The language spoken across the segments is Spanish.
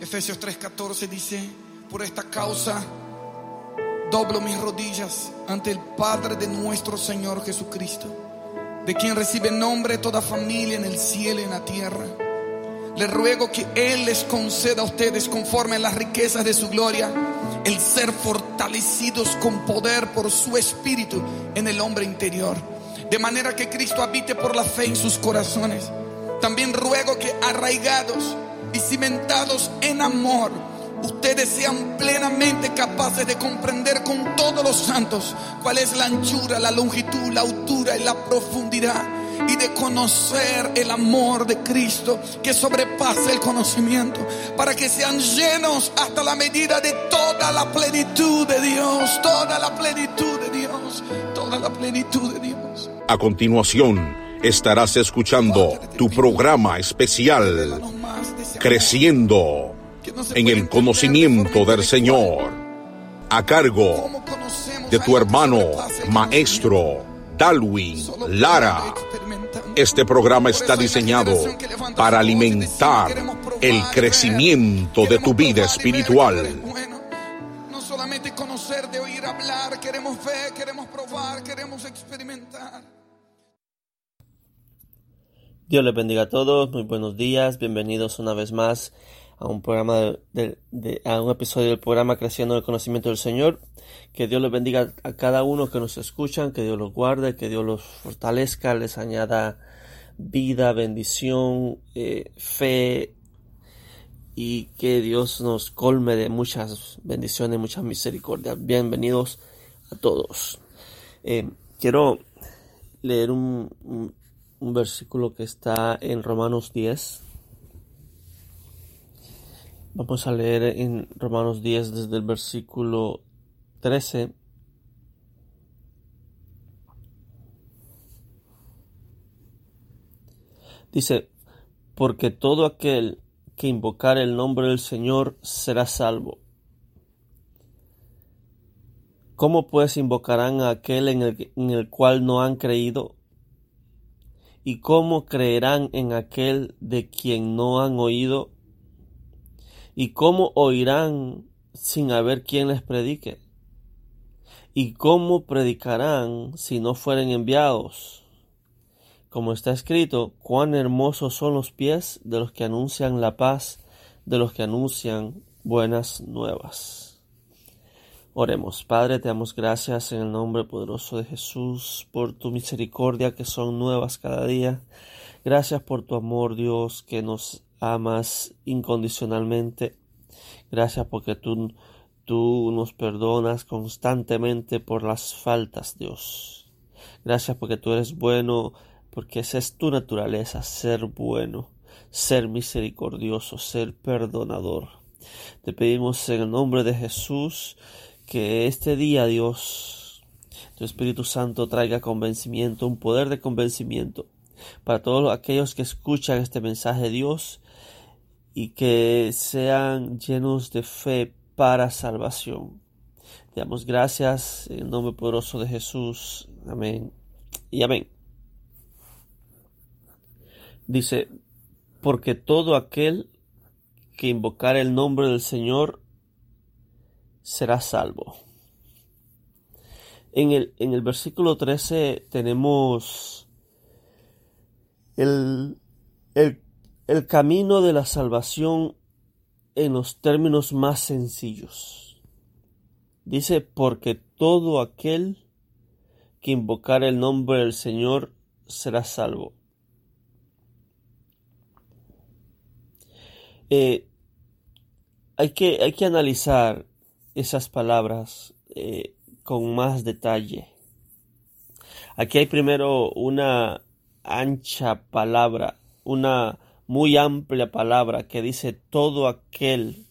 Efesios 3:14 dice, por esta causa doblo mis rodillas ante el Padre de nuestro Señor Jesucristo, de quien recibe nombre toda familia en el cielo y en la tierra. Le ruego que Él les conceda a ustedes, conforme a las riquezas de su gloria, el ser fortalecidos con poder por su Espíritu en el hombre interior, de manera que Cristo habite por la fe en sus corazones. También ruego que arraigados y cimentados en amor, ustedes sean plenamente capaces de comprender con todos los santos cuál es la anchura, la longitud, la altura y la profundidad. Y de conocer el amor de Cristo que sobrepasa el conocimiento, para que sean llenos hasta la medida de toda la plenitud de Dios, toda la plenitud de Dios, toda la plenitud de Dios. A continuación, estarás escuchando tu programa especial, Creciendo en el conocimiento del Señor, a cargo de tu hermano, maestro Dalwin Lara. Este programa está diseñado para alimentar el crecimiento de tu vida espiritual. No solamente conocer, de oír hablar, queremos ver, queremos probar, queremos experimentar. Dios les bendiga a todos, muy buenos días, bienvenidos una vez más a un programa de, de, a un episodio del programa Creciendo en el Conocimiento del Señor. Que Dios les bendiga a cada uno que nos escuchan, que Dios los guarde, que Dios los fortalezca, les añada vida, bendición, eh, fe y que Dios nos colme de muchas bendiciones, muchas misericordias. Bienvenidos a todos. Eh, quiero leer un, un, un versículo que está en Romanos 10. Vamos a leer en Romanos 10 desde el versículo 13. Dice, porque todo aquel que invocar el nombre del Señor será salvo. ¿Cómo pues invocarán a aquel en el, en el cual no han creído? ¿Y cómo creerán en aquel de quien no han oído? ¿Y cómo oirán sin haber quien les predique? ¿Y cómo predicarán si no fueren enviados? Como está escrito, cuán hermosos son los pies de los que anuncian la paz, de los que anuncian buenas nuevas. Oremos, Padre, te damos gracias en el nombre poderoso de Jesús por tu misericordia que son nuevas cada día. Gracias por tu amor, Dios, que nos amas incondicionalmente. Gracias porque tú, tú nos perdonas constantemente por las faltas, Dios. Gracias porque tú eres bueno, porque esa es tu naturaleza, ser bueno, ser misericordioso, ser perdonador. Te pedimos en el nombre de Jesús que este día, Dios, tu Espíritu Santo traiga convencimiento, un poder de convencimiento para todos aquellos que escuchan este mensaje de Dios y que sean llenos de fe para salvación. Damos gracias en el nombre poderoso de Jesús. Amén. Y amén. Dice, porque todo aquel que invocar el nombre del Señor será salvo. En el, en el versículo 13 tenemos el, el, camino de la salvación en los términos más sencillos. Dice, porque todo aquel que invocar el nombre del Señor será salvo. Eh, hay, que, hay que analizar esas palabras eh, con más detalle. Aquí hay primero una ancha palabra, una muy amplia palabra que dice todo aquel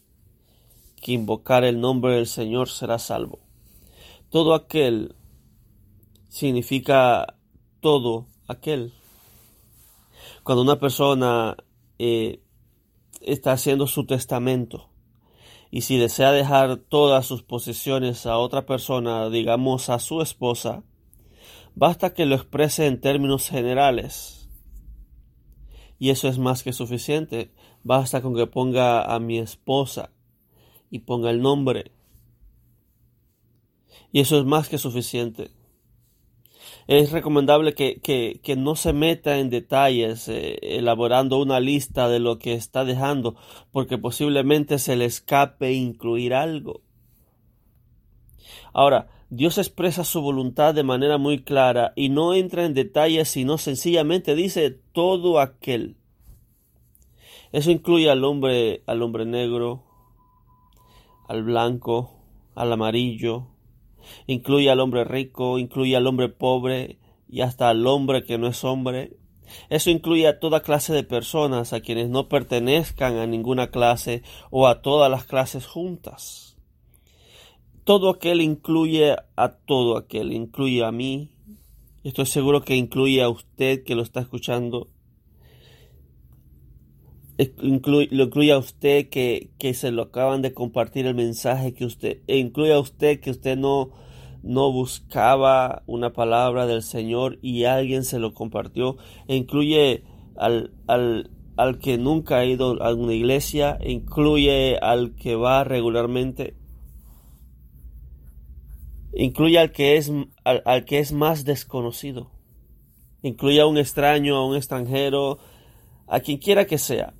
que invocar el nombre del Señor será salvo. Todo aquel significa todo aquel. Cuando una persona eh, está haciendo su testamento y si desea dejar todas sus posesiones a otra persona, digamos a su esposa, basta que lo exprese en términos generales. Y eso es más que suficiente. Basta con que ponga a mi esposa y ponga el nombre. Y eso es más que suficiente es recomendable que, que, no se meta en detalles eh, elaborando una lista de lo que está dejando, porque posiblemente se le escape incluir algo. Ahora, Dios expresa su voluntad de manera muy clara y no entra en detalles, sino sencillamente dice todo aquel. Eso incluye al hombre, al hombre negro, al blanco, al amarillo, incluye al hombre rico, incluye al hombre pobre y hasta al hombre que no es hombre. Eso incluye a toda clase de personas, a quienes no pertenezcan a ninguna clase o a todas las clases juntas. Todo aquel incluye a todo aquel, incluye a mí. Estoy seguro que incluye a usted que lo está escuchando incluye, lo incluye a usted que, que, se lo acaban de compartir el mensaje que usted, e incluye a usted que usted no, no buscaba una palabra del Señor y alguien se lo compartió, e incluye al, al, al que nunca ha ido a una iglesia, e incluye al que va regularmente, incluye al que es, al, al que es más desconocido, incluye a un extraño, a un extranjero, a quien quiera que sea.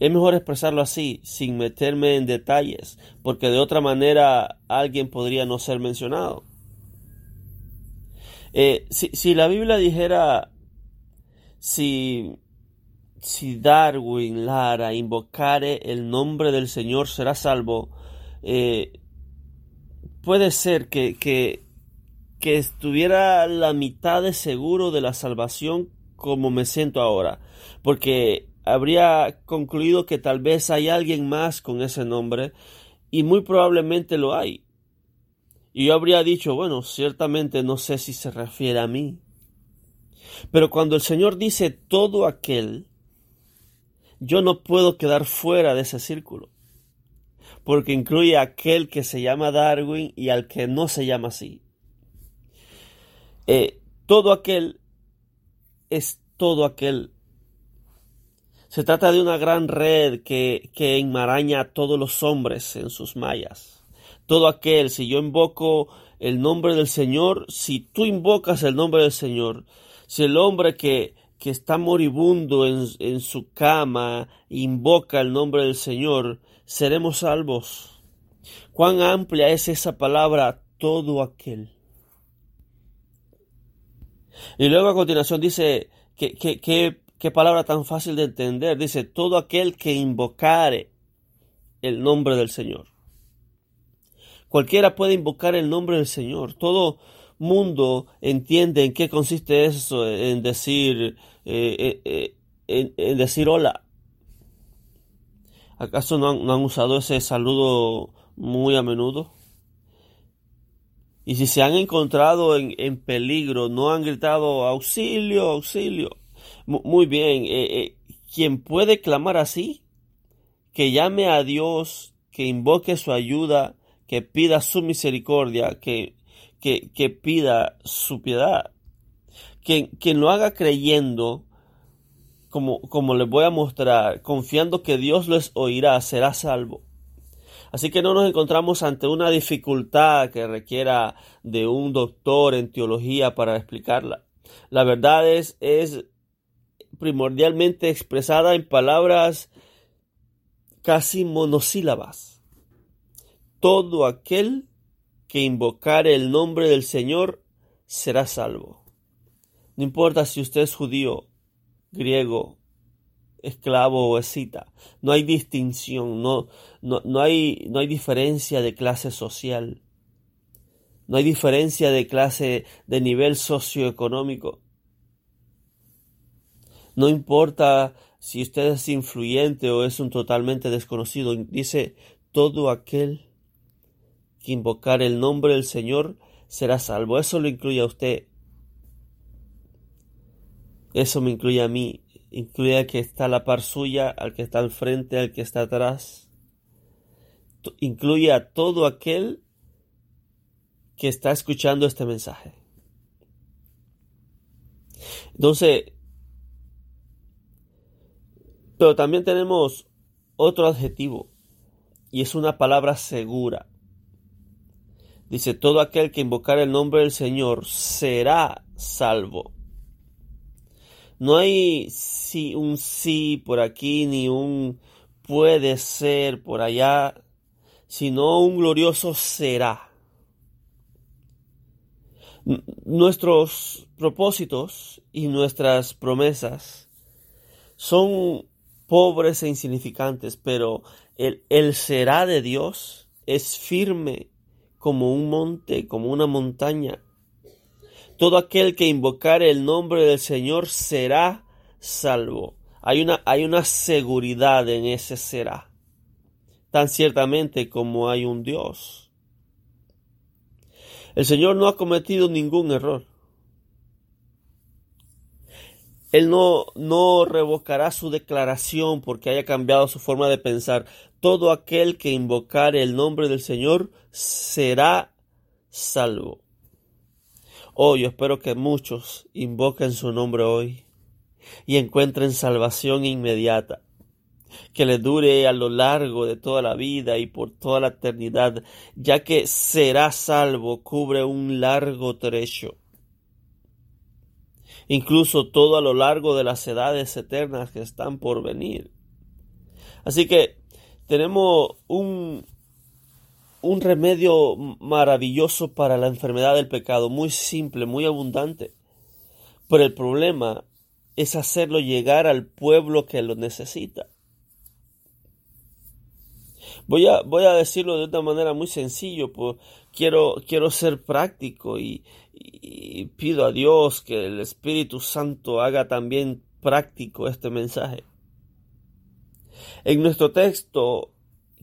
Es mejor expresarlo así, sin meterme en detalles, porque de otra manera alguien podría no ser mencionado. Eh, si, la Biblia dijera, si, si Darwin Lara invocare el nombre del Señor será salvo, eh, puede ser que, que, que estuviera la mitad de seguro de la salvación como me siento ahora, porque habría concluido que tal vez hay alguien más con ese nombre y muy probablemente lo hay. Y yo habría dicho, bueno, ciertamente no sé si se refiere a mí. Pero cuando el Señor dice todo aquel, yo no puedo quedar fuera de ese círculo, porque incluye a aquel que se llama Darwin y al que no se llama así. Eh, todo aquel es todo aquel se trata de una gran red que, que enmaraña a todos los hombres en sus mallas. Todo aquel, si yo invoco el nombre del Señor, si tú invocas el nombre del Señor, si el hombre que, que está moribundo en, en su cama invoca el nombre del Señor, seremos salvos. Cuán amplia es esa palabra, todo aquel. Y luego a continuación dice que, que, que Qué palabra tan fácil de entender. Dice, todo aquel que invocare el nombre del Señor. Cualquiera puede invocar el nombre del Señor. Todo mundo entiende en qué consiste eso, en decir, eh, eh, eh, en, decir hola. ¿Acaso no han, usado ese saludo muy a menudo? Y si se han encontrado en, en peligro, no han gritado auxilio, auxilio. Muy bien, eh, eh, quien puede clamar así, que llame a Dios, que invoque su ayuda, que pida su misericordia, que, que, que pida su piedad. Quien, quien lo haga creyendo, como, como les voy a mostrar, confiando que Dios les oirá, será salvo. Así que no nos encontramos ante una dificultad que requiera de un doctor en teología para explicarla. La verdad es, es primordialmente expresada en palabras casi monosílabas. Todo aquel que invocare el nombre del Señor será salvo. No importa si usted es judío, griego, esclavo o escita, no hay distinción, no, no, no, hay, no hay diferencia de clase social. No hay diferencia de clase, de nivel socioeconómico. No importa si usted es influyente o es un totalmente desconocido. Dice, todo aquel que invocar el nombre del Señor será salvo. Eso lo incluye a usted. Eso me incluye a mí. Incluye al que está a la par suya, al que está al frente, al que está atrás. Incluye a todo aquel que está escuchando este mensaje. Entonces, pero también tenemos otro adjetivo y es una palabra segura. Dice, todo aquel que invocar el nombre del Señor será salvo. No hay un sí por aquí ni un puede ser por allá, sino un glorioso será nuestros propósitos y nuestras promesas son pobres e insignificantes, pero el, será de Dios es firme como un monte, como una montaña. Todo aquel que invocare el nombre del Señor será salvo. Hay una, hay una seguridad en ese será, tan ciertamente como hay un Dios. El Señor no ha cometido ningún error. Él no, no revocará su declaración porque haya cambiado su forma de pensar. Todo aquel que invocare el nombre del Señor será salvo. Oh, yo espero que muchos invoquen su nombre hoy y encuentren salvación inmediata que le dure a lo largo de toda la vida y por toda la eternidad, ya que será salvo, cubre un largo trecho, incluso todo a lo largo de las edades eternas que están por venir. Así que tenemos un, un remedio maravilloso para la enfermedad del pecado, muy simple, muy abundante. Pero el problema es hacerlo llegar al pueblo que lo necesita. Voy a, voy a decirlo de una manera muy sencilla, pues quiero, quiero ser práctico y, y pido a Dios que el Espíritu Santo haga también práctico este mensaje. En nuestro texto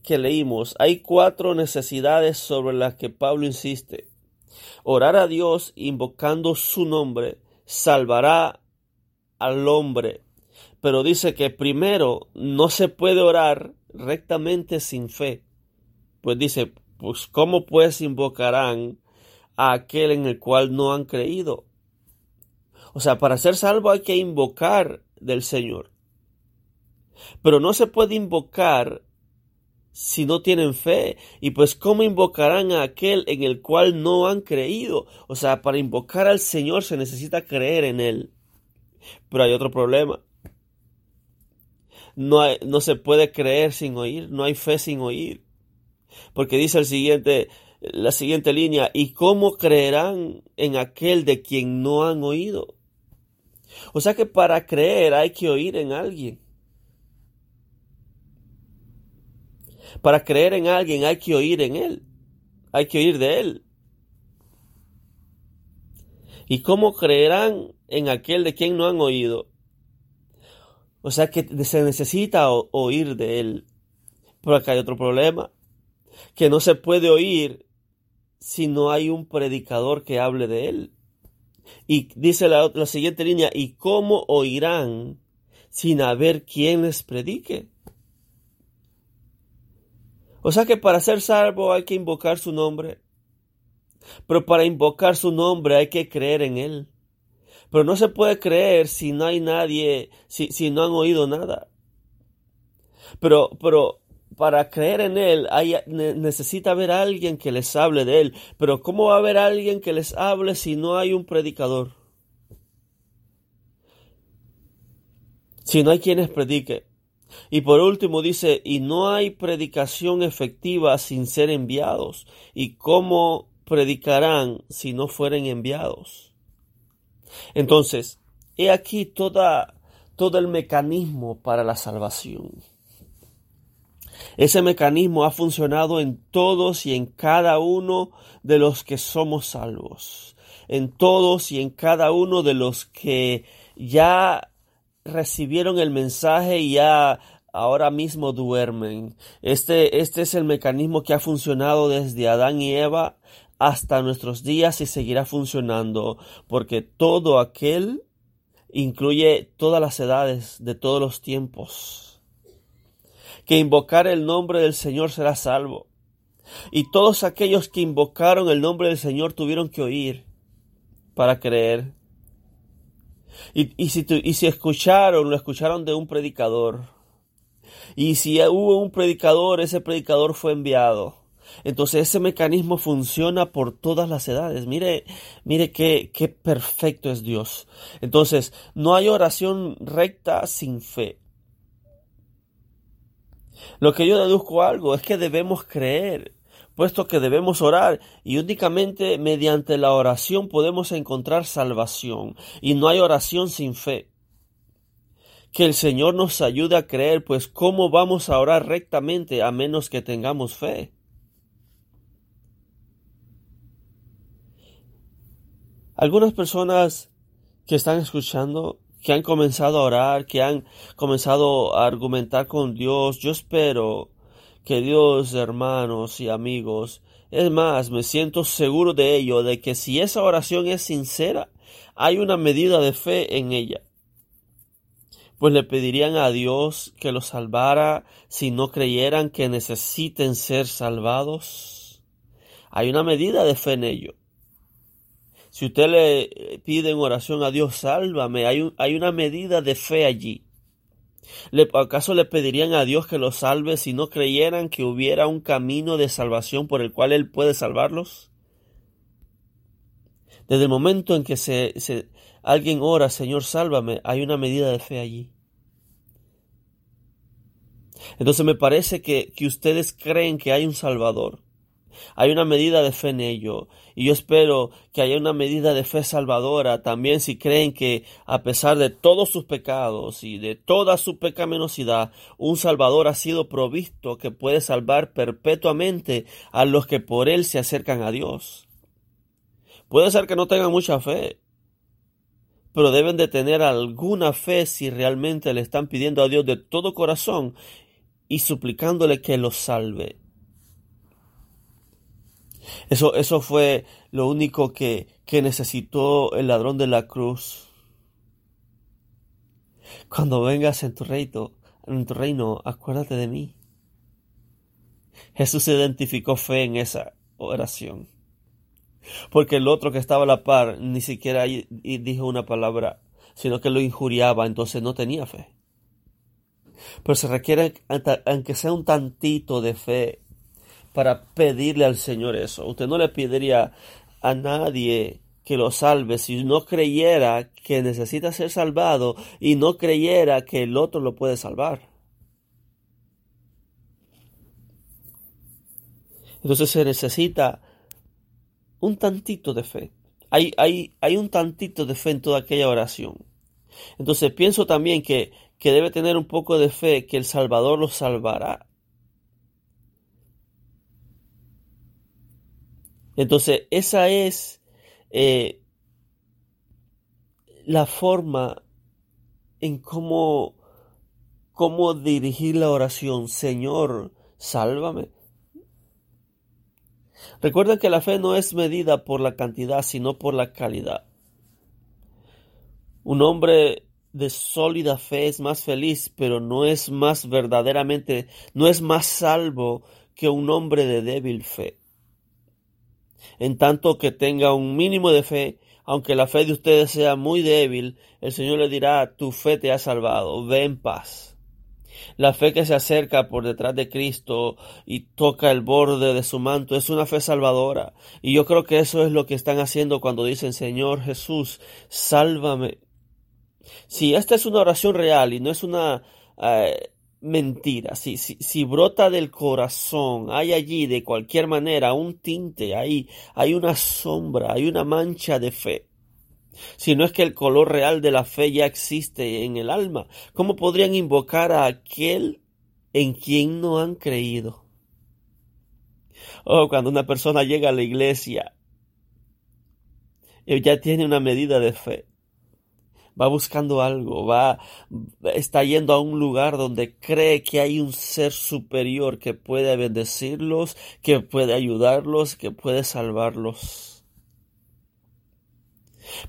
que leímos hay cuatro necesidades sobre las que Pablo insiste. Orar a Dios invocando su nombre salvará al hombre. Pero dice que primero no se puede orar rectamente sin fe. Pues dice, pues ¿cómo pues invocarán a aquel en el cual no han creído? O sea, para ser salvo hay que invocar del Señor. Pero no se puede invocar si no tienen fe. Y pues ¿cómo invocarán a aquel en el cual no han creído? O sea, para invocar al Señor se necesita creer en Él. Pero hay otro problema no, no se puede creer sin oír, no hay fe sin oír. Porque dice el siguiente, la siguiente línea, ¿y cómo creerán en aquel de quien no han oído? O sea que para creer hay que oír en alguien. Para creer en alguien hay que oír en él. Hay que oír de él. ¿Y cómo creerán en aquel de quien no han oído? O sea que se necesita oír de él. Pero acá hay otro problema, que no se puede oír si no hay un predicador que hable de él. Y dice la, la siguiente línea, ¿y cómo oirán sin haber quien les predique? O sea que para ser salvo hay que invocar su nombre. Pero para invocar su nombre hay que creer en él. Pero no se puede creer si no hay nadie, si, si no han oído nada. Pero, pero para creer en Él hay, necesita haber alguien que les hable de Él. Pero ¿cómo va a haber alguien que les hable si no hay un predicador? Si no hay quienes predique. Y por último dice, y no hay predicación efectiva sin ser enviados. ¿Y cómo predicarán si no fueren enviados? Entonces, he aquí toda, todo el mecanismo para la salvación. Ese mecanismo ha funcionado en todos y en cada uno de los que somos salvos, en todos y en cada uno de los que ya recibieron el mensaje y ya ahora mismo duermen. Este, este es el mecanismo que ha funcionado desde Adán y Eva hasta nuestros días y seguirá funcionando, porque todo aquel incluye todas las edades de todos los tiempos. Que invocar el nombre del Señor será salvo. Y todos aquellos que invocaron el nombre del Señor tuvieron que oír para creer. Y, y, si, y si escucharon, lo escucharon de un predicador. Y si hubo un predicador, ese predicador fue enviado. Entonces ese mecanismo funciona por todas las edades. Mire, mire qué, qué perfecto es Dios. Entonces, no hay oración recta sin fe. Lo que yo deduzco algo es que debemos creer, puesto que debemos orar y únicamente mediante la oración podemos encontrar salvación y no hay oración sin fe. Que el Señor nos ayude a creer, pues ¿cómo vamos a orar rectamente a menos que tengamos fe? Algunas personas que están escuchando, que han comenzado a orar, que han comenzado a argumentar con Dios, yo espero que Dios, hermanos y amigos, es más, me siento seguro de ello, de que si esa oración es sincera, hay una medida de fe en ella. Pues le pedirían a Dios que los salvara si no creyeran que necesiten ser salvados. Hay una medida de fe en ello. Si usted le pide en oración a Dios, sálvame, hay, hay una medida de fe allí. ¿Le, ¿Acaso le pedirían a Dios que los salve si no creyeran que hubiera un camino de salvación por el cual Él puede salvarlos? Desde el momento en que se, alguien ora, Señor, sálvame, hay una medida de fe allí. Entonces me parece que, que ustedes creen que hay un Salvador. Hay una medida de fe en ello. Y yo espero que haya una medida de fe salvadora también si creen que a pesar de todos sus pecados y de toda su pecaminosidad, un Salvador ha sido provisto que puede salvar perpetuamente a los que por él se acercan a Dios. Puede ser que no tengan mucha fe, pero deben de tener alguna fe si realmente le están pidiendo a Dios de todo corazón y suplicándole que los salve. Eso, eso fue lo único que, que necesitó el ladrón de la cruz. Cuando vengas en tu reino, en tu reino, acuérdate de mí. Jesús identificó fe en esa oración. Porque el otro que estaba a la par ni siquiera dijo una palabra, sino que lo injuriaba, entonces no tenía fe. Pero se requiere, aunque sea un tantito de fe, para pedirle al Señor eso. Usted no le pediría a nadie que lo salve si no creyera que necesita ser salvado y no creyera que el otro lo puede salvar. Entonces se necesita un tantito de fe. Hay, hay, hay, un tantito de fe en toda aquella oración. Entonces pienso también que, que debe tener un poco de fe que el Salvador lo salvará. Entonces, esa es eh, la forma en cómo, cómo dirigir la oración. Señor, sálvame. Recuerden que la fe no es medida por la cantidad, sino por la calidad. Un hombre de sólida fe es más feliz, pero no es más verdaderamente, no es más salvo que un hombre de débil fe en tanto que tenga un mínimo de fe, aunque la fe de ustedes sea muy débil, el Señor le dirá, tu fe te ha salvado, ve en paz. La fe que se acerca por detrás de Cristo y toca el borde de su manto es una fe salvadora. Y yo creo que eso es lo que están haciendo cuando dicen, Señor Jesús, sálvame. Si esta es una oración real y no es una eh, mentira, si, si, si, brota del corazón, hay allí de cualquier manera un tinte, hay, hay una sombra, hay una mancha de fe. Si no es que el color real de la fe ya existe en el alma, ¿cómo podrían invocar a aquel en quien no han creído. Oh, cuando una persona llega a la iglesia, ya tiene una medida de fe. Va buscando algo, va, está yendo a un lugar donde cree que hay un ser superior que puede bendecirlos, que puede ayudarlos, que puede salvarlos.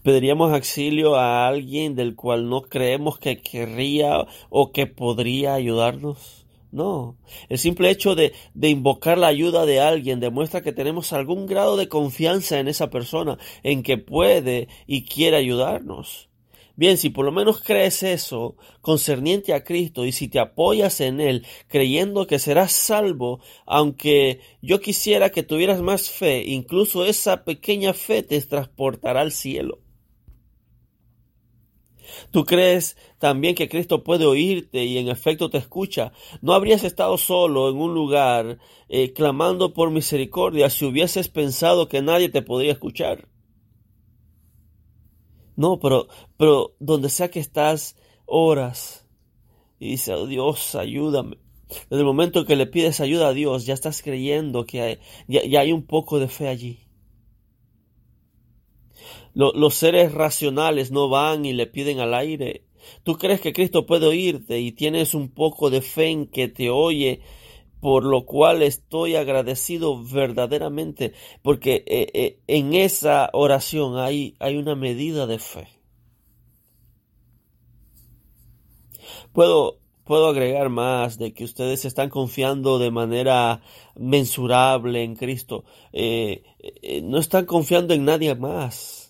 Pediríamos auxilio a alguien del cual no creemos que querría o que podría ayudarnos. No, el simple hecho de, de, invocar la ayuda de alguien demuestra que tenemos algún grado de confianza en esa persona, en que puede y quiere ayudarnos. Bien, si por lo menos crees eso concerniente a Cristo y si te apoyas en Él creyendo que serás salvo, aunque yo quisiera que tuvieras más fe, incluso esa pequeña fe te transportará al cielo. Tú crees también que Cristo puede oírte y en efecto te escucha. No habrías estado solo en un lugar eh, clamando por misericordia si hubieses pensado que nadie te podría escuchar. No, pero, pero donde sea que estás, oras y dices, oh, Dios, ayúdame. Desde el momento que le pides ayuda a Dios, ya estás creyendo que ya hay un poco de fe allí los seres racionales no van y le piden al aire. Tú crees que Cristo puede oírte y tienes un poco de fe en que te oye, por lo cual estoy agradecido verdaderamente, porque eh, eh, en esa oración hay, hay una medida de fe. Puedo, puedo agregar más de que ustedes están confiando de manera mensurable en Cristo. Eh, no están confiando en nadie más.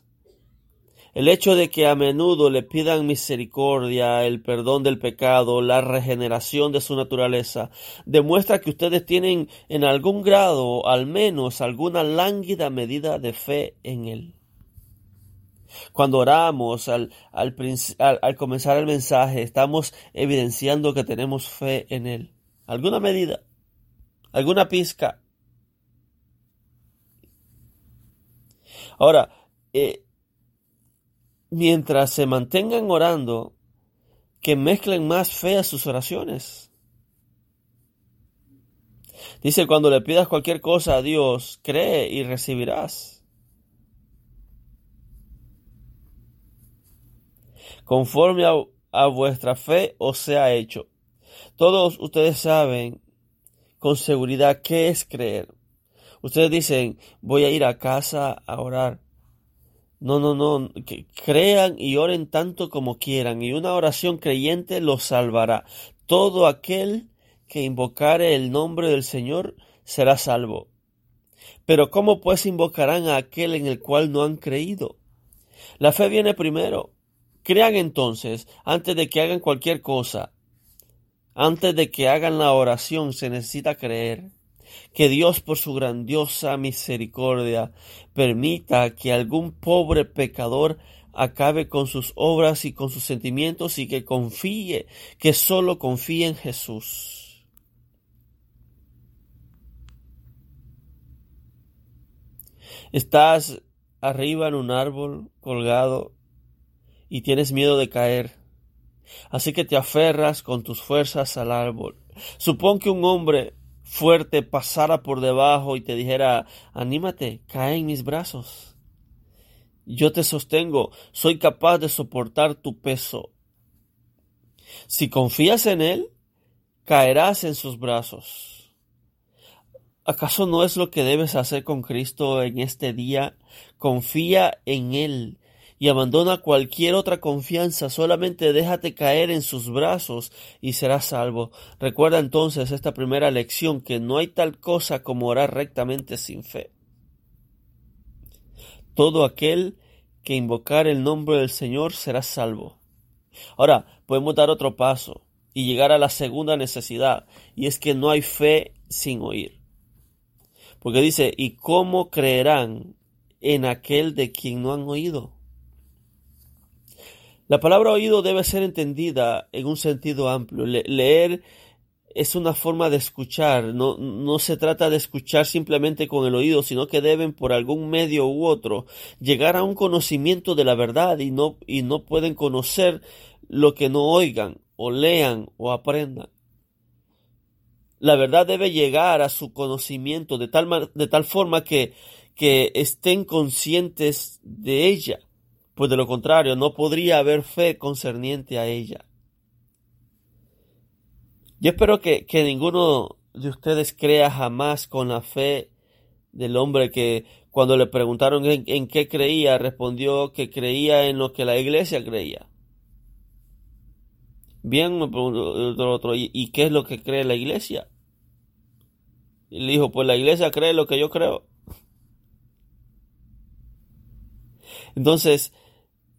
El hecho de que a menudo le pidan misericordia, el perdón del pecado, la regeneración de su naturaleza, demuestra que ustedes tienen en algún grado, al menos alguna lánguida medida de fe en Él. Cuando oramos al, al, comenzar el mensaje, estamos evidenciando que tenemos fe en Él. ¿Alguna medida? ¿Alguna pizca? Ahora, eh, mientras se mantengan orando, que mezclen más fe a sus oraciones. Dice, cuando le pidas cualquier cosa a Dios, cree y recibirás. Conforme a, a vuestra fe os sea hecho. Todos ustedes saben con seguridad qué es creer. Ustedes dicen, voy a ir a casa a orar. No, no, no, que crean y oren tanto como quieran, y una oración creyente los salvará. Todo aquel que invocare el nombre del Señor será salvo. Pero ¿cómo pues invocarán a aquel en el cual no han creído? La fe viene primero. Crean entonces, antes de que hagan cualquier cosa, antes de que hagan la oración, se necesita creer que Dios por su grandiosa misericordia permita que algún pobre pecador acabe con sus obras y con sus sentimientos y que confíe, que solo confíe en Jesús. Estás arriba en un árbol colgado y tienes miedo de caer, así que te aferras con tus fuerzas al árbol. Supón que un hombre fuerte pasara por debajo y te dijera, anímate, cae en mis brazos. Yo te sostengo, soy capaz de soportar tu peso. Si confías en Él, caerás en sus brazos. ¿Acaso no es lo que debes hacer con Cristo en este día? Confía en Él y abandona cualquier otra confianza, solamente déjate caer en sus brazos y serás salvo. Recuerda entonces esta primera lección que no hay tal cosa como orar rectamente sin fe. Todo aquel que invocar el nombre del Señor será salvo. Ahora, podemos dar otro paso y llegar a la segunda necesidad, y es que no hay fe sin oír. Porque dice, ¿y cómo creerán en aquel de quien no han oído? La palabra oído debe ser entendida en un sentido amplio. leer es una forma de escuchar, no, no se trata de escuchar simplemente con el oído, sino que deben por algún medio u otro llegar a un conocimiento de la verdad y no, y no pueden conocer lo que no oigan o lean o aprendan. La verdad debe llegar a su conocimiento de tal, de tal forma que, que estén conscientes de ella, pues de lo contrario no podría haber fe concerniente a ella. Yo espero que, que ninguno de ustedes crea jamás con la fe del hombre que cuando le preguntaron en, qué creía, respondió que creía en lo que la iglesia creía. Bien, me preguntó otro, ¿y qué es lo que cree la iglesia? Y le dijo, pues la iglesia cree lo que yo creo. Entonces,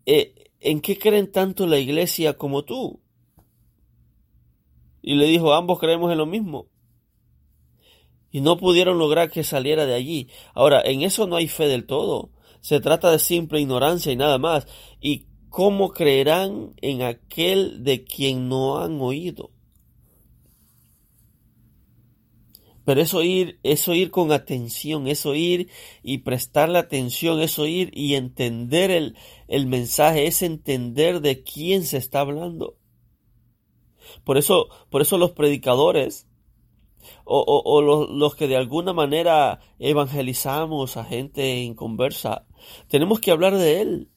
¿en qué creen tanto la iglesia como tú? Y le dijo, ambos creemos en lo mismo y no pudieron lograr que saliera de allí. Ahora, en eso no hay fe del todo. Se trata de simple ignorancia y nada más. ¿Y cómo creerán en aquel de quien no han oído? Pero es oír, es oír con atención, es oír y prestarle atención, es oír y entender el, el mensaje, es entender de quién se está hablando. Por eso, por eso los predicadores o, los, que de alguna manera evangelizamos a gente en conversa, tenemos que hablar de Él.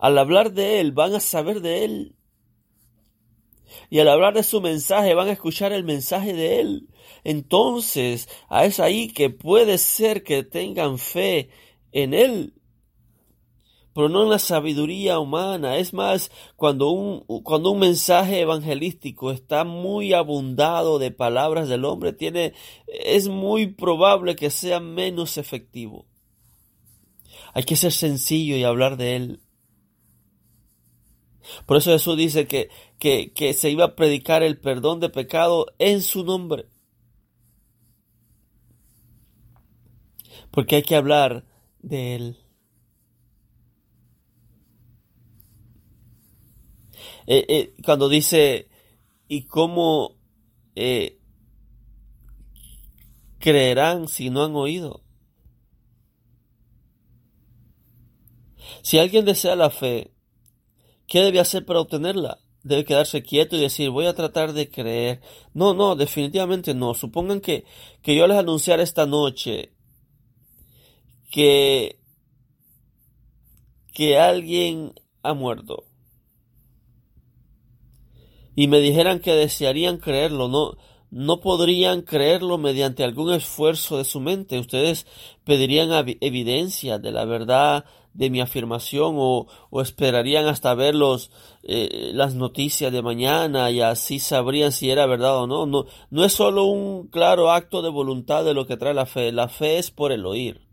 Al hablar de Él van a saber de Él. Y al hablar de su mensaje van a escuchar el mensaje de Él. Entonces, es ahí que puede ser que tengan fe en Él pero no en la sabiduría humana. Es más, cuando un, cuando un mensaje evangelístico está muy abundado de palabras del hombre, tiene, es muy probable que sea menos efectivo. Hay que ser sencillo y hablar de él. Por eso Jesús dice que, que, que se iba a predicar el perdón de pecado en su nombre. Porque hay que hablar de él. Eh, eh, cuando dice, ¿y cómo eh, creerán si no han oído? Si alguien desea la fe, ¿qué debe hacer para obtenerla? Debe quedarse quieto y decir, voy a tratar de creer. No, no, definitivamente no. Supongan que, que yo les anunciara esta noche que, que alguien ha muerto y me dijeran que desearían creerlo, no, no podrían creerlo mediante algún esfuerzo de su mente. Ustedes pedirían evidencia de la verdad de mi afirmación o, o esperarían hasta ver los, eh, las noticias de mañana y así sabrían si era verdad o no. no. No es solo un claro acto de voluntad de lo que trae la fe. La fe es por el oír.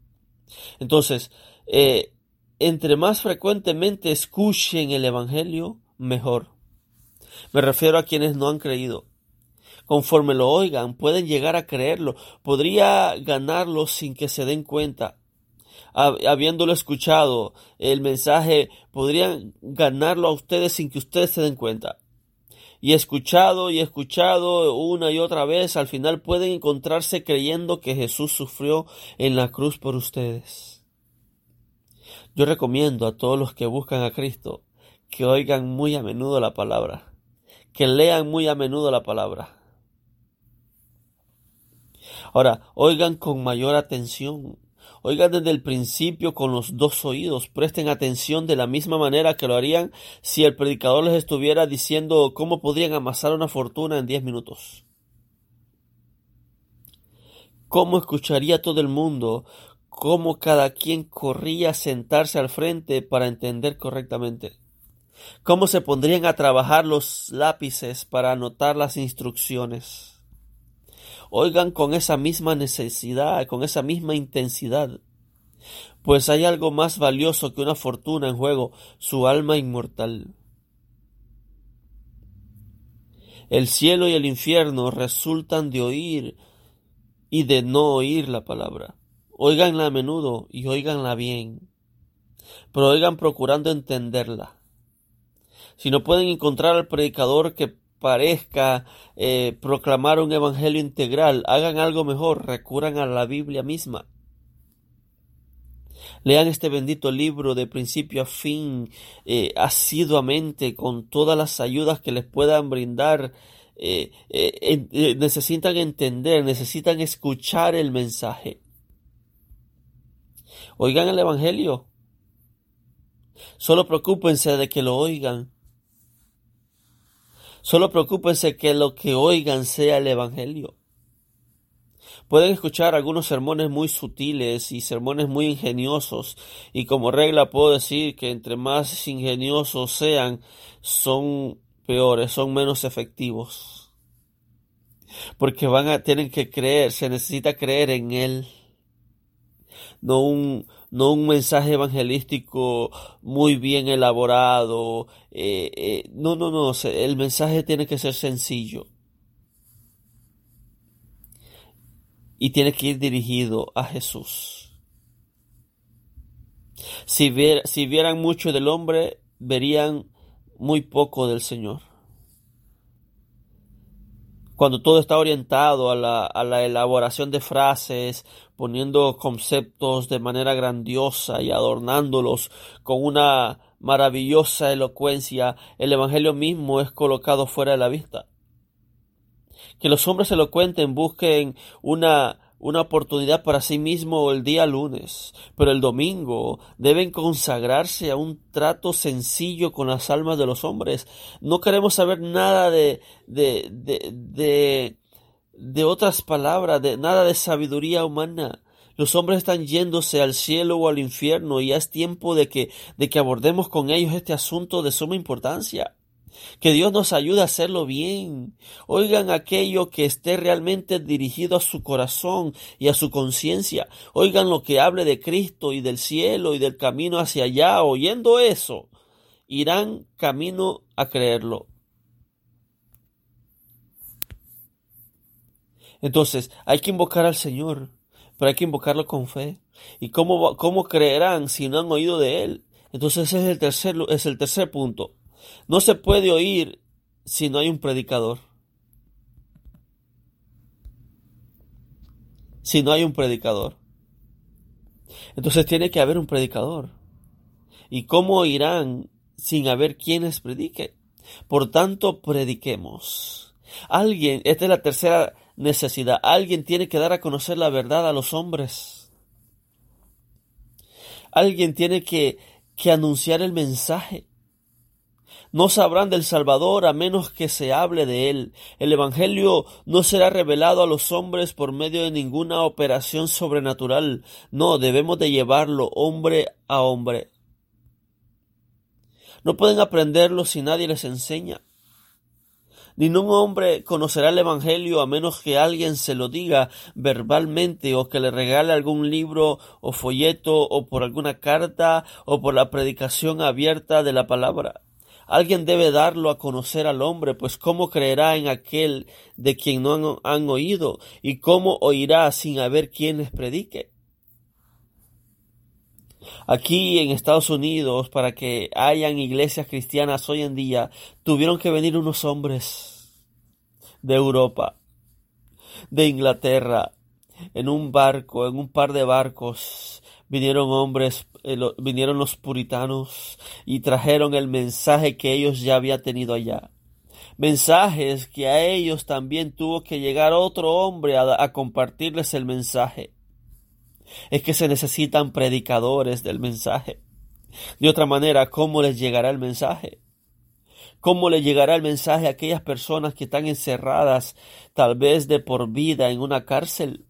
Entonces, eh, entre más frecuentemente escuchen el Evangelio, mejor. Me refiero a quienes no han creído. Conforme lo oigan, pueden llegar a creerlo. Podría ganarlo sin que se den cuenta. Habiéndolo escuchado, el mensaje, podrían ganarlo a ustedes sin que ustedes se den cuenta. Y escuchado y escuchado una y otra vez, al final pueden encontrarse creyendo que Jesús sufrió en la cruz por ustedes. Yo recomiendo a todos los que buscan a Cristo que oigan muy a menudo la palabra que lean muy a menudo la palabra. Ahora, oigan con mayor atención. Oigan desde el principio con los dos oídos. Presten atención de la misma manera que lo harían si el predicador les estuviera diciendo cómo podrían amasar una fortuna en diez minutos. ¿Cómo escucharía todo el mundo? ¿Cómo cada quien corría a sentarse al frente para entender correctamente? cómo se pondrían a trabajar los lápices para anotar las instrucciones. Oigan con esa misma necesidad, con esa misma intensidad, pues hay algo más valioso que una fortuna en juego, su alma inmortal. El cielo y el infierno resultan de oír y de no oír la palabra. Óiganla a menudo y óiganla bien, pero oigan procurando entenderla si no pueden encontrar al predicador que parezca eh, proclamar un evangelio integral, hagan algo mejor, recurran a la Biblia misma. Lean este bendito libro de principio a fin, eh, asiduamente, con todas las ayudas que les puedan brindar eh, necesitan entender, necesitan escuchar el mensaje. Oigan el Evangelio. Solo preocúpense de que lo oigan. Solo preocúpense que lo que oigan sea el Evangelio. Pueden escuchar algunos sermones muy sutiles y sermones muy ingeniosos, y como regla puedo decir que entre más ingeniosos sean, son peores, son menos efectivos. Porque van a, tienen que creer, se necesita creer en Él. No un, no un mensaje evangelístico muy bien elaborado. Eh, eh, no, no, no, el mensaje tiene que ser sencillo. y tiene que ir dirigido a Jesús. Si, si vieran mucho del hombre, verían muy poco del Señor. Cuando todo está orientado a la, a la elaboración de frases, poniendo conceptos de manera grandiosa y adornándolos con una maravillosa elocuencia, el Evangelio mismo es colocado fuera de la vista. Que los hombres elocuentes busquen una, una oportunidad para sí mismo el día lunes, pero el domingo deben consagrarse a un trato sencillo con las almas de los hombres. No queremos saber nada de, de, de, de, de otras palabras, de nada de sabiduría humana. Los hombres están yéndose al cielo o al infierno y es tiempo de que, de que abordemos con ellos este asunto de suma importancia. Que Dios nos ayude a hacerlo bien. Oigan aquello que esté realmente dirigido a su corazón y a su conciencia. Oigan lo que hable de Cristo y del cielo y del camino hacia allá. Oyendo eso, irán camino a creerlo. Entonces, hay que invocar al Señor, pero hay que invocarlo con fe. ¿Y cómo, cómo creerán si no han oído de Él? Entonces ese es el tercer, es el tercer punto. No se puede oír si no hay un predicador. Si no hay un predicador. Entonces tiene que haber un predicador. ¿Y cómo oirán sin haber quienes prediquen? Por tanto, prediquemos. Alguien, esta es la tercera necesidad, alguien tiene que dar a conocer la verdad a los hombres. Alguien tiene que, que anunciar el mensaje. No sabrán del Salvador a menos que se hable de él. El Evangelio no será revelado a los hombres por medio de ninguna operación sobrenatural. No, debemos de llevarlo hombre a hombre. No pueden aprenderlo si nadie les enseña. Ningún hombre conocerá el Evangelio a menos que alguien se lo diga verbalmente o que le regale algún libro o folleto o por alguna carta o por la predicación abierta de la palabra. Alguien debe darlo a conocer al hombre, pues cómo creerá en aquel de quien no han, oído, y cómo oirá sin haber quien les predique. Aquí en Estados Unidos, para que hayan iglesias cristianas hoy en día, tuvieron que venir unos hombres de Europa, de Inglaterra, en un barco, en un par de barcos, vinieron hombres, eh, vinieron los puritanos y trajeron el mensaje que ellos ya habían tenido allá. Mensajes que a ellos también tuvo que llegar otro hombre a compartirles el mensaje. Es que se necesitan predicadores del mensaje. De otra manera, ¿cómo les llegará el mensaje? ¿Cómo le llegará el mensaje a aquellas personas que están encerradas tal vez de por vida en una cárcel?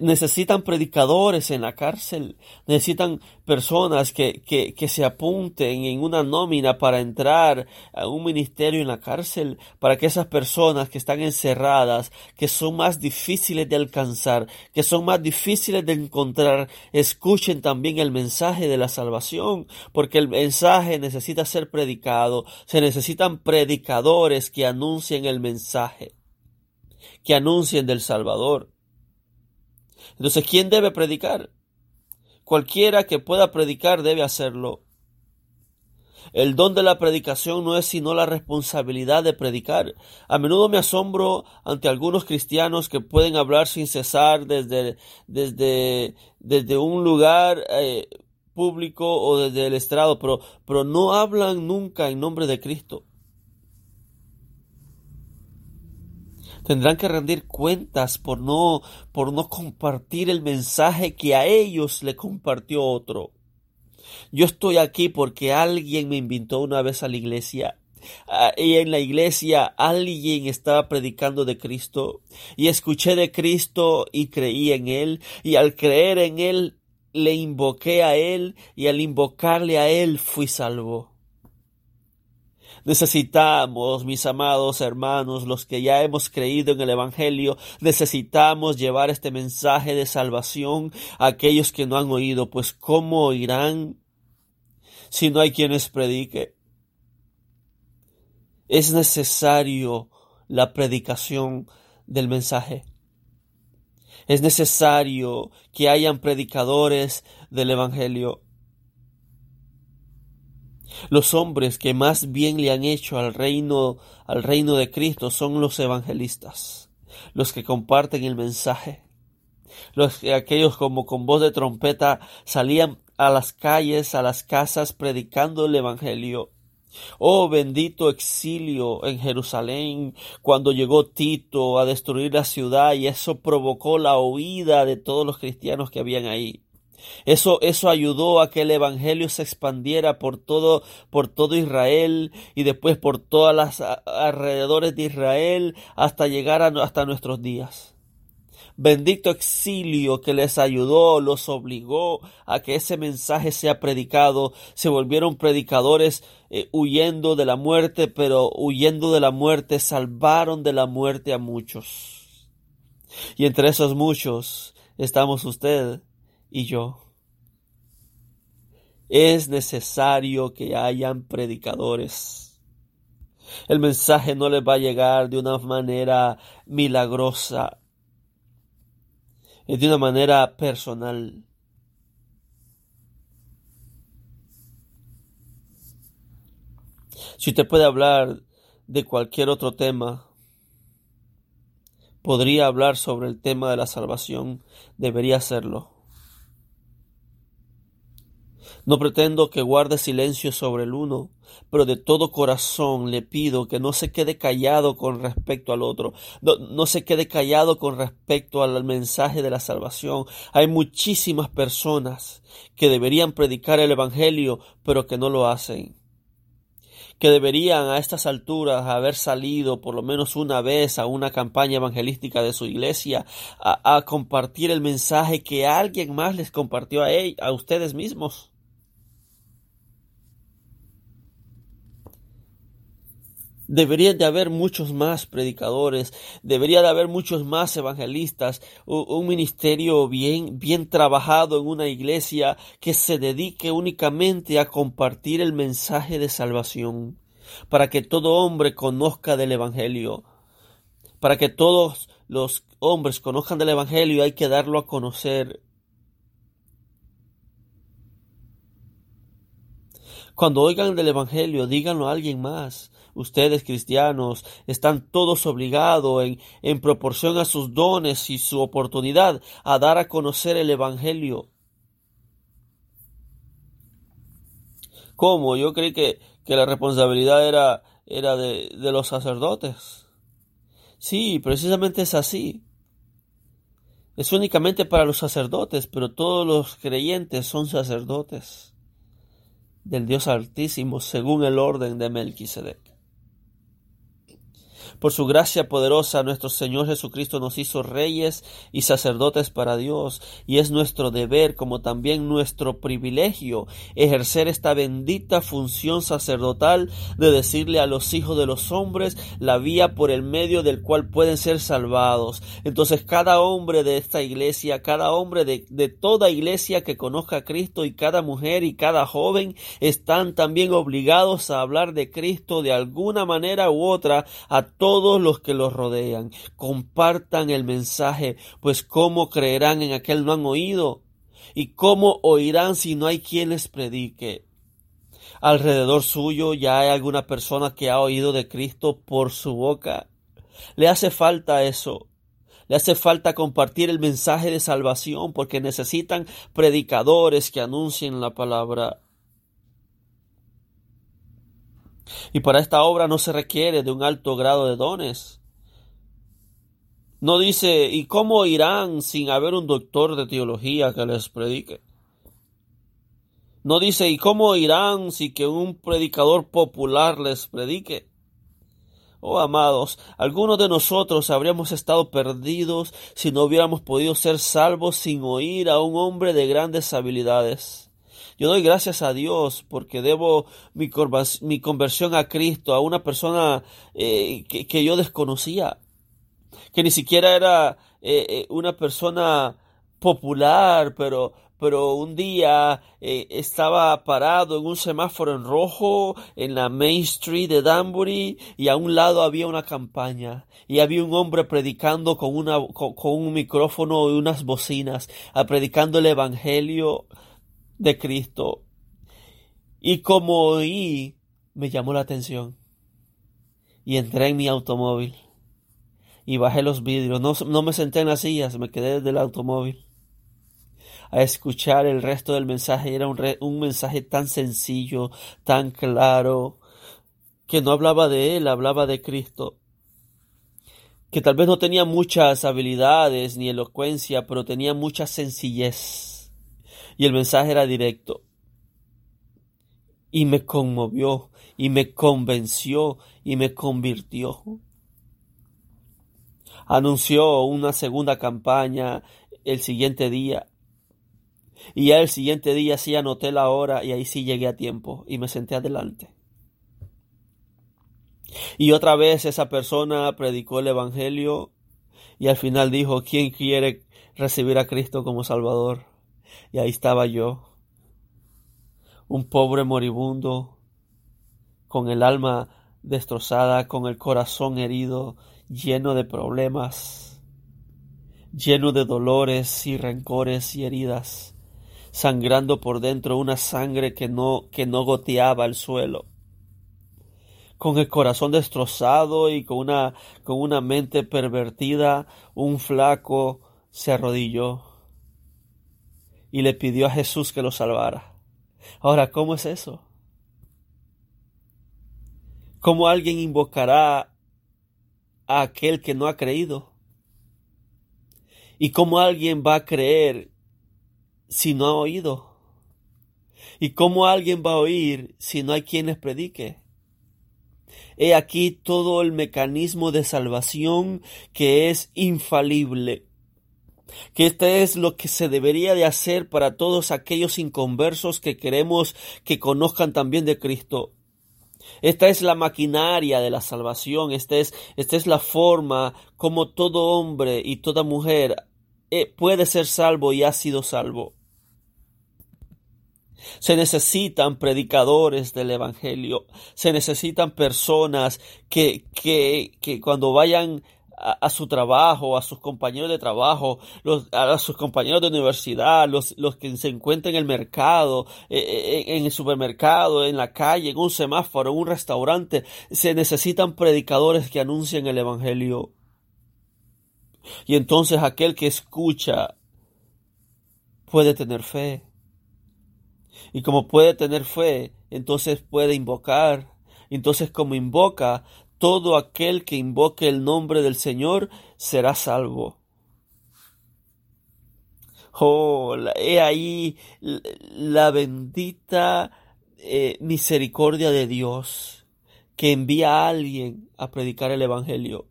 Necesitan predicadores en la cárcel, necesitan personas que, que, que, se apunten en una nómina para entrar a un ministerio en la cárcel, para que esas personas que están encerradas, que son más difíciles de alcanzar, que son más difíciles de encontrar, escuchen también el mensaje de la salvación, porque el mensaje necesita ser predicado, se necesitan predicadores que anuncien el mensaje, que anuncien del Salvador. Entonces, ¿quién debe predicar? Cualquiera que pueda predicar debe hacerlo. El don de la predicación no es sino la responsabilidad de predicar. A menudo me asombro ante algunos cristianos que pueden hablar sin cesar desde, desde, desde un lugar eh, público o desde el estrado, pero, pero no hablan nunca en nombre de Cristo. Tendrán que rendir cuentas por no, por no compartir el mensaje que a ellos le compartió otro. Yo estoy aquí porque alguien me invitó una vez a la iglesia ah, y en la iglesia alguien estaba predicando de Cristo y escuché de Cristo y creí en Él y al creer en Él le invoqué a Él y al invocarle a Él fui salvo. Necesitamos, mis amados hermanos, los que ya hemos creído en el Evangelio, necesitamos llevar este mensaje de salvación a aquellos que no han oído, pues ¿cómo oirán si no hay quienes predique? Es necesario la predicación del mensaje. Es necesario que hayan predicadores del Evangelio. Los hombres que más bien le han hecho al reino, al reino de Cristo son los evangelistas, los que comparten el mensaje, los que aquellos como con voz de trompeta salían a las calles, a las casas predicando el evangelio. Oh bendito exilio en Jerusalén, cuando llegó Tito a destruir la ciudad y eso provocó la huida de todos los cristianos que habían ahí. Eso, eso ayudó a que el evangelio se expandiera por todo, por todo Israel y después por todas las alrededores de Israel hasta llegar hasta nuestros días. Bendito exilio que les ayudó, los obligó a que ese mensaje sea predicado. Se volvieron predicadores eh, huyendo de la muerte, pero huyendo de la muerte salvaron de la muerte a muchos. Y entre esos muchos estamos usted y yo. Es necesario que hayan predicadores. El mensaje no les va a llegar de una manera milagrosa, de una manera personal. Si usted puede hablar de cualquier otro tema, podría hablar sobre el tema de la salvación, debería hacerlo. No pretendo que guarde silencio sobre el uno, pero de todo corazón le pido que no se quede callado con respecto al otro, no, se quede callado con respecto al mensaje de la salvación. Hay muchísimas personas que deberían predicar el Evangelio, pero que no lo hacen que deberían a estas alturas haber salido por lo menos una vez a una campaña evangelística de su iglesia a, compartir el mensaje que alguien más les compartió a, a ustedes mismos. Debería de haber muchos más predicadores, debería de haber muchos más evangelistas, un ministerio bien, bien trabajado en una iglesia que se dedique únicamente a compartir el mensaje de salvación, para que todo hombre conozca del Evangelio, para que todos los hombres conozcan del Evangelio hay que darlo a conocer. Cuando oigan del Evangelio, díganlo a alguien más ustedes cristianos están todos obligados en, en proporción a sus dones y su oportunidad a dar a conocer el Evangelio. ¿Cómo? Yo creí que, que la responsabilidad era, era de, de los sacerdotes. Sí, precisamente es así. Es únicamente para los sacerdotes, pero todos los creyentes son sacerdotes del Dios Altísimo según el orden de Melquisedec. Por su gracia poderosa, nuestro Señor Jesucristo nos hizo reyes y sacerdotes para Dios, y es nuestro deber, como también nuestro privilegio, ejercer esta bendita función sacerdotal de decirle a los hijos de los hombres la vía por el medio del cual pueden ser salvados. Entonces, cada hombre de esta iglesia, cada hombre de, toda iglesia que conozca a Cristo y cada mujer y cada joven están también obligados a hablar de Cristo de alguna manera u otra a todos todos los que los rodean. Compartan el mensaje, pues cómo creerán en aquel no han oído, y cómo oirán si no hay quien les predique. Alrededor suyo ya hay alguna persona que ha oído de Cristo por su boca. Le hace falta eso. Le hace falta compartir el mensaje de salvación porque necesitan predicadores que anuncien la palabra. Y para esta obra no se requiere de un alto grado de dones. No dice, ¿y cómo irán sin haber un doctor de teología que les predique? No dice, ¿y cómo irán si que un predicador popular les predique? Oh, amados, algunos de nosotros habríamos estado perdidos si no hubiéramos podido ser salvos sin oír a un hombre de grandes habilidades. Yo doy gracias a Dios porque debo mi, conversión a Cristo, a una persona eh, que, yo desconocía, que ni siquiera era eh, eh, una persona popular, pero pero un día estaba parado en un semáforo en rojo en la Main Street de Danbury y a un lado había una campaña y había un hombre predicando con, una, con, un micrófono y unas bocinas, predicando el Evangelio de Cristo. Y como oí, me llamó la atención. Y entré en mi automóvil. Y bajé los vidrios. No, no me senté en las sillas, me quedé desde el automóvil a escuchar el resto del mensaje. Era un, un mensaje tan sencillo, tan claro, que no hablaba de él, hablaba de Cristo que tal vez no tenía muchas habilidades ni elocuencia, pero tenía mucha sencillez. Y el mensaje era directo. Y me conmovió, y me convenció, y me convirtió. Anunció una segunda campaña el siguiente día. Y ya el siguiente día sí anoté la hora y ahí sí llegué a tiempo y me senté adelante. Y otra vez esa persona predicó el Evangelio y al final dijo, ¿quién quiere recibir a Cristo como Salvador? Y ahí estaba yo, un pobre moribundo, con el alma destrozada, con el corazón herido, lleno de problemas, lleno de dolores y rencores y heridas sangrando por dentro una sangre que no, que no goteaba al suelo. Con el corazón destrozado y con una, con una mente pervertida, un flaco se arrodilló y le pidió a Jesús que lo salvara. Ahora, ¿cómo es eso? ¿Cómo alguien invocará a aquel que no ha creído? ¿Y cómo alguien va a creer si no ha oído? ¿Y cómo alguien va a oír si no hay quienes predique? He aquí todo el mecanismo de salvación que es infalible. Que este es lo que se debería de hacer para todos aquellos inconversos que queremos que conozcan también de Cristo. Esta es la maquinaria de la salvación, esta es, esta es la forma como todo hombre y toda mujer eh, puede ser salvo y ha sido salvo. Se necesitan predicadores del Evangelio. Se necesitan personas que, que, que cuando vayan a, su trabajo, a sus compañeros de trabajo, a, sus compañeros de universidad, los, los que se encuentran en el mercado, eh, eh, en el supermercado, en la calle, en un semáforo, en un restaurante, se necesitan predicadores que anuncien el Evangelio. Y entonces aquel que escucha puede tener fe y como puede tener fe, entonces puede invocar. Entonces como invoca, todo aquel que invoque el nombre del Señor será salvo. Oh, he ahí la bendita eh, misericordia de Dios que envía a alguien a predicar el Evangelio.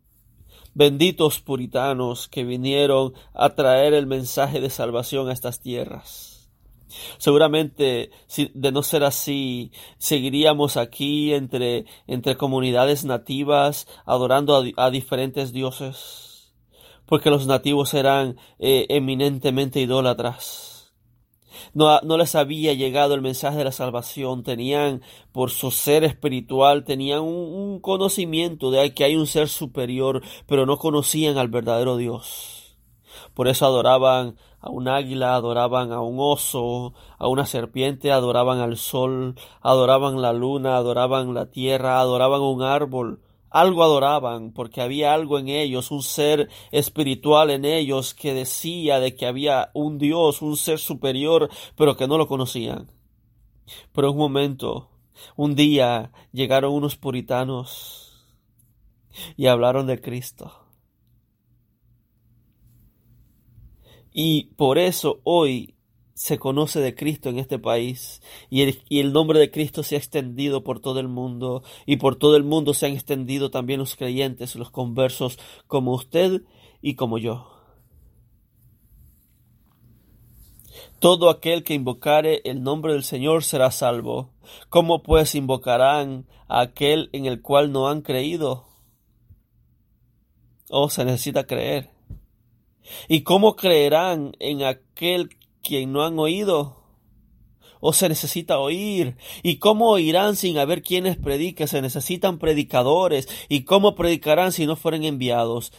Benditos puritanos que vinieron a traer el mensaje de salvación a estas tierras. Seguramente, si de no ser así, seguiríamos aquí entre, entre comunidades nativas adorando a, diferentes dioses, porque los nativos eran eh, eminentemente idólatras. No, no, les había llegado el mensaje de la salvación, tenían por su ser espiritual, tenían un, un conocimiento de que hay un ser superior, pero no conocían al verdadero Dios. Por eso adoraban a un águila, adoraban a un oso, a una serpiente, adoraban al sol, adoraban la luna, adoraban la tierra, adoraban un árbol, algo adoraban, porque había algo en ellos, un ser espiritual en ellos que decía de que había un Dios, un ser superior, pero que no lo conocían. Pero un momento, un día llegaron unos puritanos y hablaron de Cristo Y por eso hoy se conoce de Cristo en este país y el, nombre de Cristo se ha extendido por todo el mundo y por todo el mundo se han extendido también los creyentes, los conversos como usted y como yo. Todo aquel que invocare el nombre del Señor será salvo. ¿Cómo pues invocarán a aquel en el cual no han creído? Oh, se necesita creer. ¿Y cómo creerán en aquel quien no han oído? ¿O se necesita oír? ¿Y cómo oirán sin haber quienes prediquen? Se necesitan predicadores. ¿Y cómo predicarán si no fueren enviados?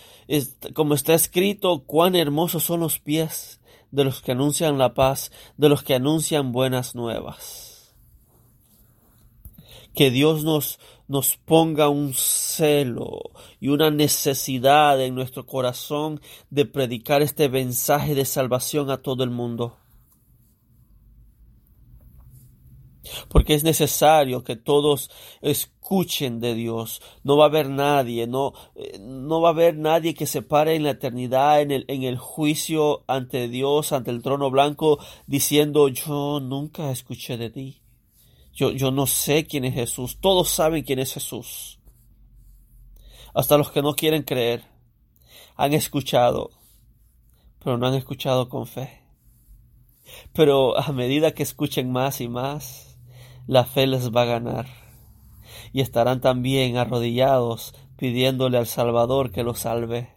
como está escrito, cuán hermosos son los pies de los que anuncian la paz, de los que anuncian buenas nuevas. Que Dios nos, nos ponga un celo y una necesidad en nuestro corazón de predicar este mensaje de salvación a todo el mundo. porque es necesario que todos escuchen de Dios. No va a haber nadie, no, eh, no va a haber nadie que se pare en la eternidad, en el, en el juicio ante Dios, ante el trono blanco, diciendo yo nunca escuché de ti. Yo, yo no sé quién es Jesús. Todos saben quién es Jesús. Hasta los que no quieren creer han escuchado, pero no han escuchado con fe. Pero a medida que escuchen más y más, la fe les va a ganar. Y estarán también arrodillados pidiéndole al Salvador que los salve.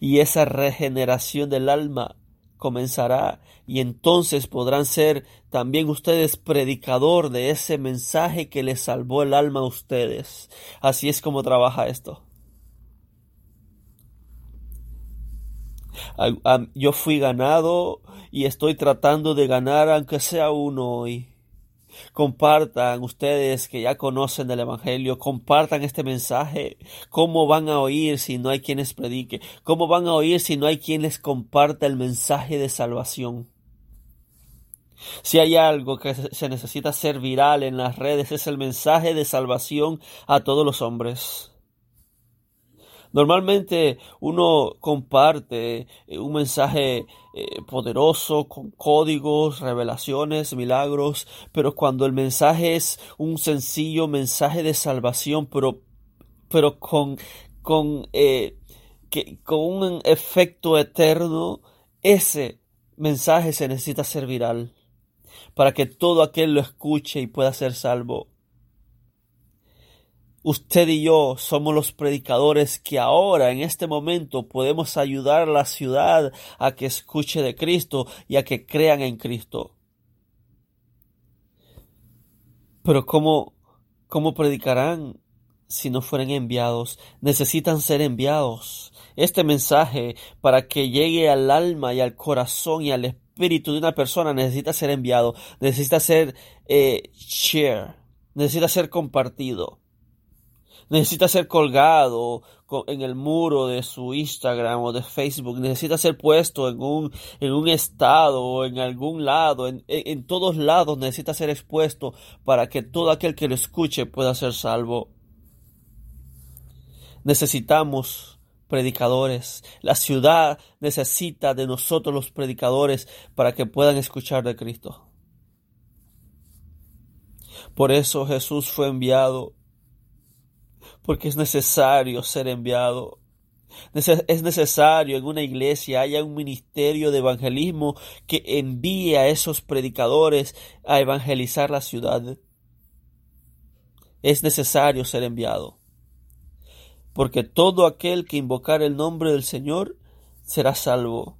Y esa regeneración del alma comenzará y entonces podrán ser también ustedes predicador de ese mensaje que les salvó el alma a ustedes. Así es como trabaja esto. Yo fui ganado y estoy tratando de ganar aunque sea uno hoy. Compartan ustedes que ya conocen del Evangelio, compartan este mensaje. ¿Cómo van a oír si no hay quien les predique? ¿Cómo van a oír si no hay quien les comparta el mensaje de salvación? Si hay algo que se necesita ser viral en las redes es el mensaje de salvación a todos los hombres. Normalmente uno comparte eh, un mensaje eh, poderoso con códigos, revelaciones, milagros, pero cuando el mensaje es un sencillo mensaje de salvación, pero, pero con, con, eh, que, con un efecto eterno, ese mensaje se necesita ser viral para que todo aquel lo escuche y pueda ser salvo. Usted y yo somos los predicadores que ahora, en este momento, podemos ayudar a la ciudad a que escuche de Cristo y a que crean en Cristo. Pero ¿cómo, cómo predicarán si no fueren enviados? Necesitan ser enviados. Este mensaje, para que llegue al alma y al corazón y al espíritu de una persona, necesita ser enviado, necesita ser eh, share, necesita ser compartido necesita ser colgado en el muro de su Instagram o de Facebook, necesita ser puesto en un, en un estado o en algún lado, en, en todos lados necesita ser expuesto para que todo aquel que lo escuche pueda ser salvo. Necesitamos predicadores. La ciudad necesita de nosotros los predicadores para que puedan escuchar de Cristo. Por eso Jesús fue enviado porque es necesario ser enviado. Es necesario en una iglesia haya un ministerio de evangelismo que envíe a esos predicadores a evangelizar la ciudad. Es necesario ser enviado. Porque todo aquel que invocar el nombre del Señor será salvo.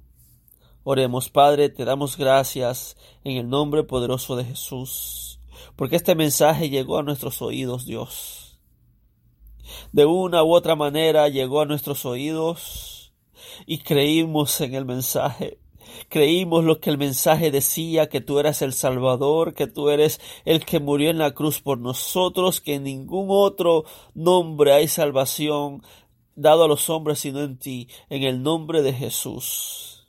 Oremos, Padre, te damos gracias en el nombre poderoso de Jesús, porque este mensaje llegó a nuestros oídos, Dios de una u otra manera llegó a nuestros oídos y creímos en el mensaje. Creímos lo que el mensaje decía, que tú eras el Salvador, que tú eres el que murió en la cruz por nosotros, que en ningún otro nombre hay salvación dado a los hombres sino en ti, en el nombre de Jesús.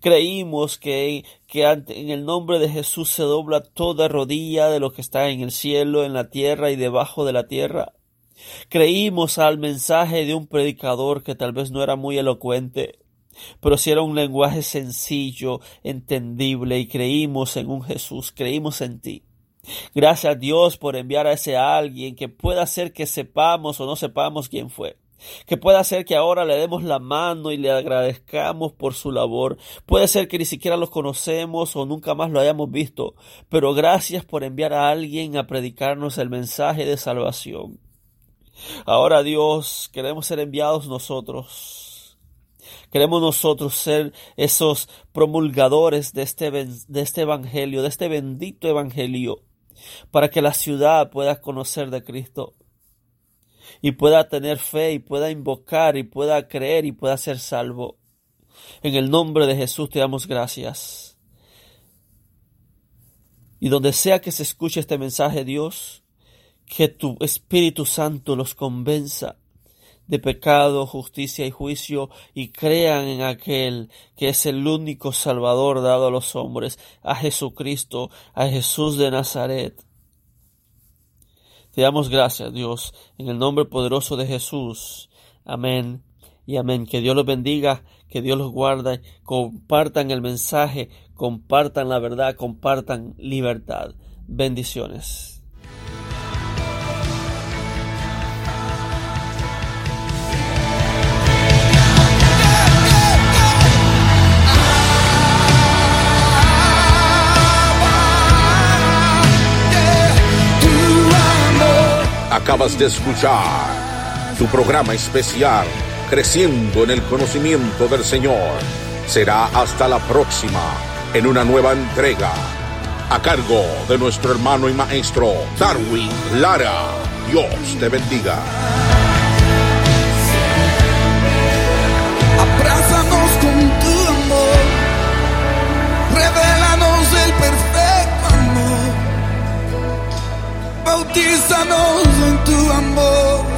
Creímos que, que en el nombre de Jesús se dobla toda rodilla de lo que está en el cielo, en la tierra y debajo de la tierra. Creímos al mensaje de un predicador que tal vez no era muy elocuente, pero si era un lenguaje sencillo, entendible, y creímos en un Jesús, creímos en ti. Gracias a Dios por enviar a ese alguien que pueda hacer que sepamos o no sepamos quién fue que pueda ser que ahora le demos la mano y le agradezcamos por su labor. Puede ser que ni siquiera los conocemos o nunca más lo hayamos visto, pero gracias por enviar a alguien a predicarnos el mensaje de salvación. Ahora Dios, queremos ser enviados nosotros. Queremos nosotros ser esos promulgadores de este, de este evangelio, de este bendito evangelio para que la ciudad pueda conocer de Cristo y pueda tener fe y pueda invocar y pueda creer y pueda ser salvo. En el nombre de Jesús te damos gracias. Y donde sea que se escuche este mensaje, Dios, que tu Espíritu Santo los convenza de pecado, justicia y juicio y crean en aquel que es el único Salvador dado a los hombres, a Jesucristo, a Jesús de Nazaret. Te damos gracias, Dios, en el nombre poderoso de Jesús. Amén y amén. Que Dios los bendiga, que Dios los guarde. Compartan el mensaje, compartan la verdad, compartan libertad. Bendiciones. Acabas de escuchar tu programa especial Creciendo en el conocimiento del Señor. Será hasta la próxima en una nueva entrega a cargo de nuestro hermano y maestro Darwin Lara. Dios te bendiga. Bautízanos en tu amor.